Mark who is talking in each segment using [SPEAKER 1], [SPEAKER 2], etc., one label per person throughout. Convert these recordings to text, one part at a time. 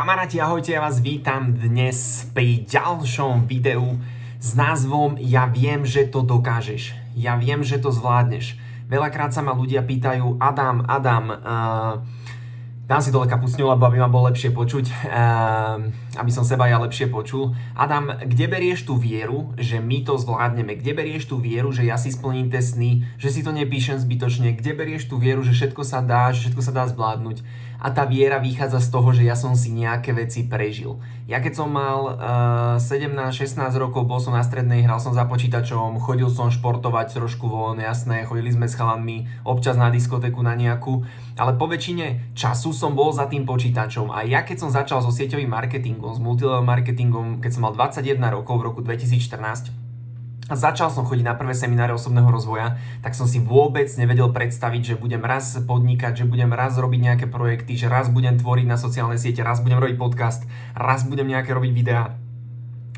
[SPEAKER 1] Kamaráti, ahojte, ja vás vítam dnes pri ďalšom videu s názvom Ja viem, že to dokážeš. Ja viem, že to zvládneš. Veľakrát sa ma ľudia pýtajú, Adam, Adam, uh, dám si dole kapucňu, lebo aby ma bol lepšie počuť, uh, aby som seba ja lepšie počul. Adam, kde berieš tú vieru, že my to zvládneme? Kde berieš tú vieru, že ja si splním tie sny, že si to nepíšem zbytočne? Kde berieš tú vieru, že všetko sa dá, že všetko sa dá zvládnuť? A tá viera vychádza z toho, že ja som si nejaké veci prežil. Ja keď som mal uh, 17-16 rokov, bol som na strednej, hral som za počítačom, chodil som športovať trošku von, jasné, chodili sme s chalanmi občas na diskotéku na nejakú, ale po väčšine času som bol za tým počítačom a ja keď som začal so sieťovým marketingom, s multilevel marketingom, keď som mal 21 rokov v roku 2014, začal som chodiť na prvé semináre osobného rozvoja, tak som si vôbec nevedel predstaviť, že budem raz podnikať, že budem raz robiť nejaké projekty, že raz budem tvoriť na sociálne siete, raz budem robiť podcast, raz budem nejaké robiť videá.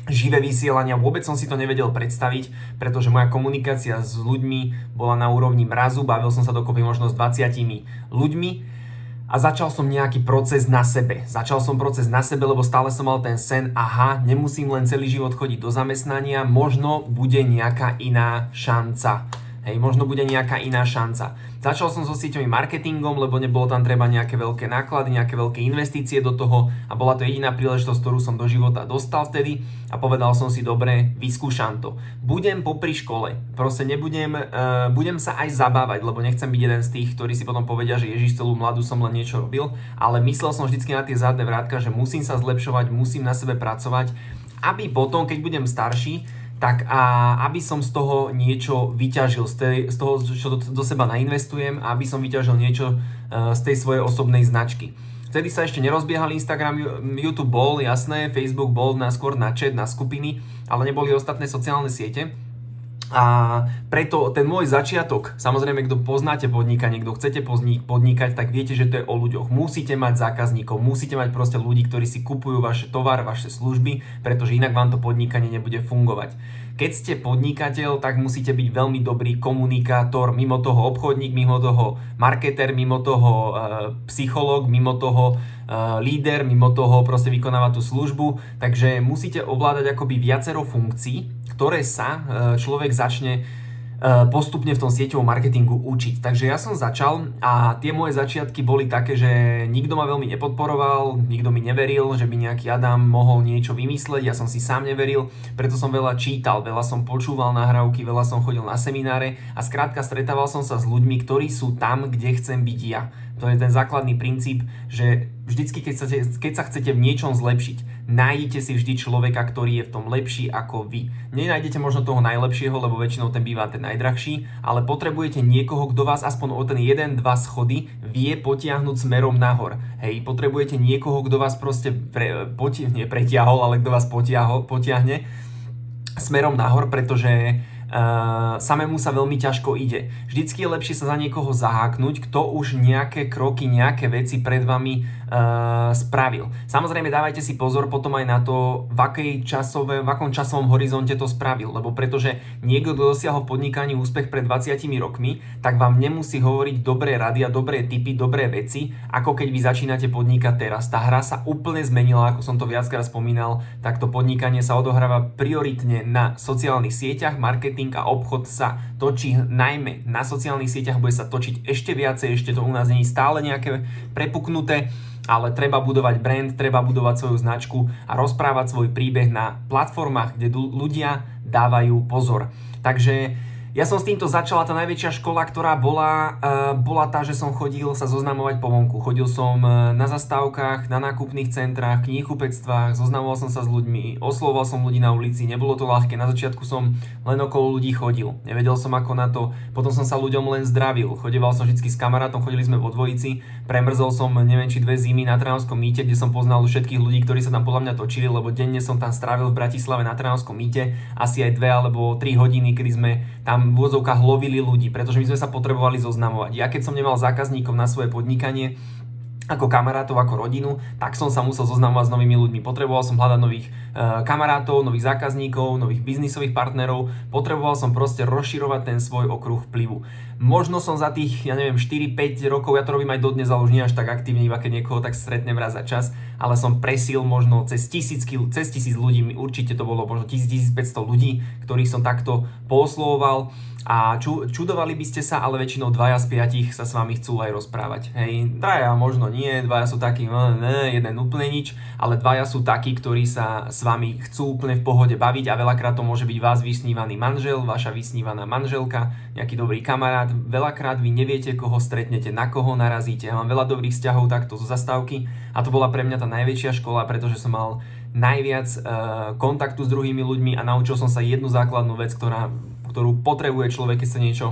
[SPEAKER 1] Živé vysielania, vôbec som si to nevedel predstaviť, pretože moja komunikácia s ľuďmi bola na úrovni mrazu, bavil som sa dokopy možno s 20 ľuďmi, a začal som nejaký proces na sebe. Začal som proces na sebe, lebo stále som mal ten sen, aha, nemusím len celý život chodiť do zamestnania, možno bude nejaká iná šanca. Hej, možno bude nejaká iná šanca. Začal som so sieťovým marketingom, lebo nebolo tam treba nejaké veľké náklady, nejaké veľké investície do toho a bola to jediná príležitosť, ktorú som do života dostal vtedy a povedal som si, dobre, vyskúšam to. Budem popri škole, proste nebudem, uh, budem sa aj zabávať, lebo nechcem byť jeden z tých, ktorí si potom povedia, že Ježiš celú mladú som len niečo robil, ale myslel som vždycky na tie zadné vrátka, že musím sa zlepšovať, musím na sebe pracovať, aby potom, keď budem starší, tak a aby som z toho niečo vyťažil, z, tej, z toho, čo do, do seba nainvestujem, aby som vyťažil niečo uh, z tej svojej osobnej značky. Vtedy sa ešte nerozbiehal Instagram, YouTube bol, jasné, Facebook bol na, skôr na chat, na skupiny, ale neboli ostatné sociálne siete. A preto ten môj začiatok, samozrejme, kto poznáte podnikanie, kto chcete podnikať, tak viete, že to je o ľuďoch. Musíte mať zákazníkov, musíte mať proste ľudí, ktorí si kupujú vaše tovar, vaše služby, pretože inak vám to podnikanie nebude fungovať. Keď ste podnikateľ, tak musíte byť veľmi dobrý komunikátor, mimo toho obchodník, mimo toho marketer, mimo toho e, psychológ, mimo toho e, líder, mimo toho proste vykonáva tú službu. Takže musíte ovládať akoby viacero funkcií, ktoré sa e, človek začne postupne v tom sieťovom marketingu učiť. Takže ja som začal a tie moje začiatky boli také, že nikto ma veľmi nepodporoval, nikto mi neveril, že by nejaký Adam mohol niečo vymysleť, ja som si sám neveril, preto som veľa čítal, veľa som počúval nahrávky, veľa som chodil na semináre a skrátka stretával som sa s ľuďmi, ktorí sú tam, kde chcem byť ja. To je ten základný princíp, že vždycky, keď sa, keď sa chcete v niečom zlepšiť, nájdete si vždy človeka, ktorý je v tom lepší ako vy. Nenájdete možno toho najlepšieho, lebo väčšinou ten býva ten najdrahší, ale potrebujete niekoho, kto vás aspoň o ten 1-2 schody vie potiahnuť smerom nahor. Hej, potrebujete niekoho, kto vás proste pre, poti- nie pretiahol, ale kto vás potiahol, potiahne smerom nahor, pretože Uh, samému sa veľmi ťažko ide. Vždycky je lepšie sa za niekoho zaháknuť, kto už nejaké kroky, nejaké veci pred vami uh, spravil. Samozrejme dávajte si pozor potom aj na to, v, akej časové, v akom časovom horizonte to spravil, lebo pretože niekto dosiahol v podnikaní úspech pred 20 rokmi, tak vám nemusí hovoriť dobré rady a dobré typy, dobré veci, ako keď vy začínate podnikať teraz. Tá hra sa úplne zmenila, ako som to viackrát spomínal, tak to podnikanie sa odohráva prioritne na sociálnych sieťach, marketing a obchod sa točí najmä na sociálnych sieťach, bude sa točiť ešte viacej, ešte to u nás je stále nejaké prepuknuté ale treba budovať brand, treba budovať svoju značku a rozprávať svoj príbeh na platformách, kde ľudia dávajú pozor. Takže ja som s týmto začala, tá najväčšia škola, ktorá bola, uh, bola tá, že som chodil sa zoznamovať po vonku. Chodil som uh, na zastávkach, na nákupných centrách, knihkupectvách, zoznamoval som sa s ľuďmi, oslovoval som ľudí na ulici, nebolo to ľahké. Na začiatku som len okolo ľudí chodil, nevedel som ako na to, potom som sa ľuďom len zdravil. Chodeval som vždy s kamarátom, chodili sme vo dvojici, premrzol som neviem či dve zimy na Trnavskom mýte, kde som poznal všetkých ľudí, ktorí sa tam podľa mňa točili, lebo denne som tam strávil v Bratislave na Trnavskom mýte asi aj dve alebo tri hodiny, kedy sme tam v úvodzovkách lovili ľudí, pretože my sme sa potrebovali zoznamovať. Ja keď som nemal zákazníkov na svoje podnikanie, ako kamarátov, ako rodinu, tak som sa musel zoznamovať s novými ľuďmi. Potreboval som hľadať nových kamarátov, nových zákazníkov, nových biznisových partnerov. Potreboval som proste rozširovať ten svoj okruh vplyvu. Možno som za tých, ja neviem, 4-5 rokov, ja to robím aj dodnes, ale už nie až tak aktívne, iba keď niekoho tak stretnem raz za čas, ale som presil možno cez tisícky, cez tisíc ľudí, určite to bolo možno 1500 ľudí, ktorých som takto poslovoval a ču, čudovali by ste sa, ale väčšinou dvaja z piatich sa s vami chcú aj rozprávať. Hej, traja možno nie, dvaja sú takí, no, ne, jeden úplne nič, ale dvaja sú takí, ktorí sa s vami chcú úplne v pohode baviť a veľakrát to môže byť vás vysnívaný manžel, vaša vysnívaná manželka, nejaký dobrý kamarát. Veľakrát vy neviete, koho stretnete, na koho narazíte. Ja mám veľa dobrých vzťahov takto zo zastávky a to bola pre mňa tá najväčšia škola, pretože som mal najviac uh, kontaktu s druhými ľuďmi a naučil som sa jednu základnú vec, ktorá ktorú potrebuje človek, keď sa niečo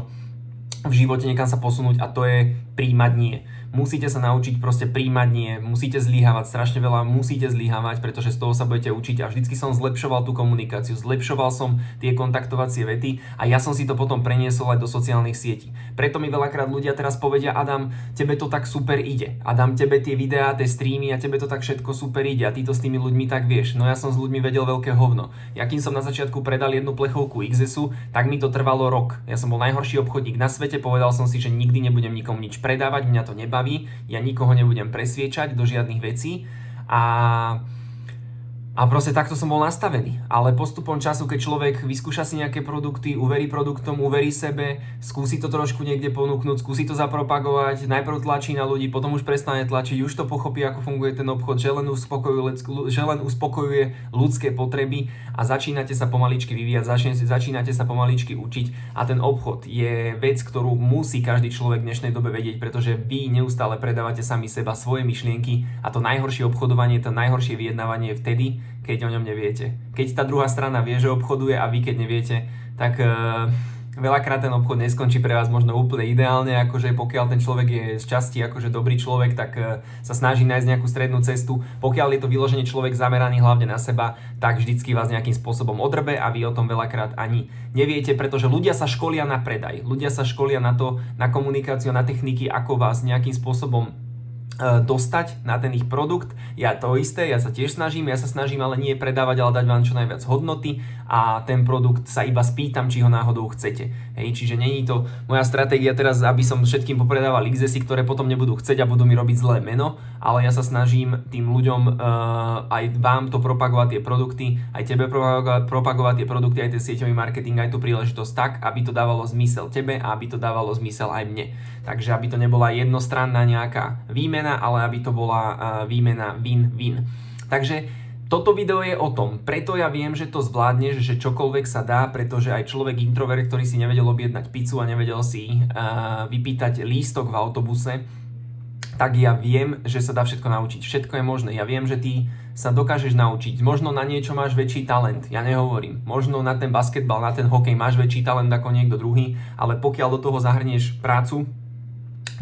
[SPEAKER 1] v živote niekam sa posunúť a to je príjmať nie musíte sa naučiť proste príjmať nie, musíte zlyhávať strašne veľa, musíte zlyhávať, pretože z toho sa budete učiť a vždycky som zlepšoval tú komunikáciu, zlepšoval som tie kontaktovacie vety a ja som si to potom preniesol aj do sociálnych sietí. Preto mi veľakrát ľudia teraz povedia, Adam, tebe to tak super ide. Adam, tebe tie videá, tie streamy a tebe to tak všetko super ide a ty to s tými ľuďmi tak vieš. No ja som s ľuďmi vedel veľké hovno. Ja kým som na začiatku predal jednu plechovku XSu, tak mi to trvalo rok. Ja som bol najhorší obchodník na svete, povedal som si, že nikdy nebudem nikomu nič predávať, mňa to nebaví baví, ja nikoho nebudem presviečať do žiadnych vecí. A a proste takto som bol nastavený. Ale postupom času, keď človek vyskúša si nejaké produkty, uverí produktom, uverí sebe, skúsi to trošku niekde ponúknuť, skúsi to zapropagovať, najprv tlačí na ľudí, potom už prestane tlačiť, už to pochopí, ako funguje ten obchod, že len uspokojuje, že len uspokojuje ľudské potreby a začínate sa pomaličky vyvíjať, začínate, začínate sa pomaličky učiť a ten obchod je vec, ktorú musí každý človek v dnešnej dobe vedieť, pretože vy neustále predávate sami seba svoje myšlienky a to najhoršie obchodovanie, to najhoršie vyjednávanie je vtedy, keď o ňom neviete. Keď tá druhá strana vie, že obchoduje a vy keď neviete, tak uh, veľakrát ten obchod neskončí pre vás možno úplne ideálne, akože pokiaľ ten človek je z časti akože dobrý človek, tak uh, sa snaží nájsť nejakú strednú cestu. Pokiaľ je to vyložený človek zameraný hlavne na seba, tak vždycky vás nejakým spôsobom odrbe a vy o tom veľakrát ani neviete, pretože ľudia sa školia na predaj. Ľudia sa školia na to, na komunikáciu, na techniky, ako vás nejakým spôsobom E, dostať na ten ich produkt. Ja to isté, ja sa tiež snažím, ja sa snažím ale nie predávať, ale dať vám čo najviac hodnoty a ten produkt sa iba spýtam, či ho náhodou chcete. Hej, čiže není to moja stratégia teraz, aby som všetkým popredával XSI, ktoré potom nebudú chcieť a budú mi robiť zlé meno, ale ja sa snažím tým ľuďom uh, aj vám to propagovať tie produkty, aj tebe propagovať, propagovať tie produkty, aj ten sieťový marketing, aj tú príležitosť tak, aby to dávalo zmysel tebe a aby to dávalo zmysel aj mne. Takže aby to nebola jednostranná nejaká výmena, ale aby to bola uh, výmena win-win. Takže toto video je o tom, preto ja viem, že to zvládneš, že čokoľvek sa dá, pretože aj človek introvert, ktorý si nevedel objednať pizzu a nevedel si uh, vypýtať lístok v autobuse, tak ja viem, že sa dá všetko naučiť. Všetko je možné. Ja viem, že ty sa dokážeš naučiť. Možno na niečo máš väčší talent, ja nehovorím. Možno na ten basketbal, na ten hokej máš väčší talent ako niekto druhý, ale pokiaľ do toho zahrnieš prácu,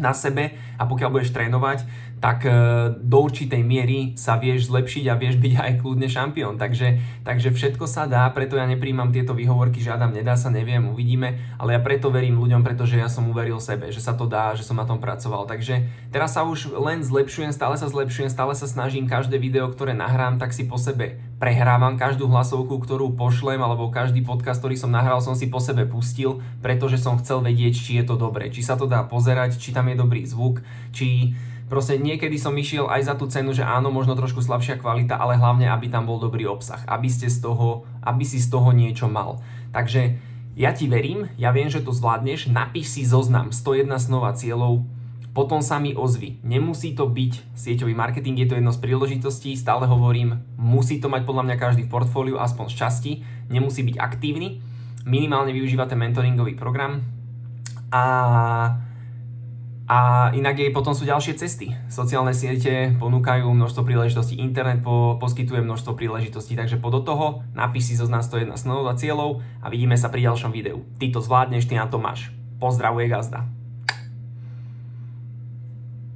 [SPEAKER 1] na sebe a pokiaľ budeš trénovať, tak e, do určitej miery sa vieš zlepšiť a vieš byť aj kľudne šampión. Takže, takže všetko sa dá, preto ja nepríjmam tieto výhovorky, že Adam, nedá sa, neviem, uvidíme, ale ja preto verím ľuďom, pretože ja som uveril sebe, že sa to dá, že som na tom pracoval. Takže teraz sa už len zlepšujem, stále sa zlepšujem, stále sa snažím každé video, ktoré nahrám, tak si po sebe prehrávam každú hlasovku, ktorú pošlem, alebo každý podcast, ktorý som nahral, som si po sebe pustil, pretože som chcel vedieť, či je to dobré, či sa to dá pozerať, či tam je dobrý zvuk, či Proste niekedy som išiel aj za tú cenu, že áno, možno trošku slabšia kvalita, ale hlavne, aby tam bol dobrý obsah, aby, ste z toho, aby si z toho niečo mal. Takže ja ti verím, ja viem, že to zvládneš, napíš si zoznam 101 snov a cieľov, potom sa mi ozvi. Nemusí to byť sieťový marketing, je to jedno z príležitostí, stále hovorím, musí to mať podľa mňa každý v portfóliu, aspoň z časti, nemusí byť aktívny, minimálne využíva ten mentoringový program a a inak jej potom sú ďalšie cesty. Sociálne siete ponúkajú množstvo príležitostí, internet po, poskytuje množstvo príležitostí, takže po do toho napíš si zo nás 101 snov a cieľov a vidíme sa pri ďalšom videu. Ty to zvládneš, ty na to máš. Pozdravuje gazda.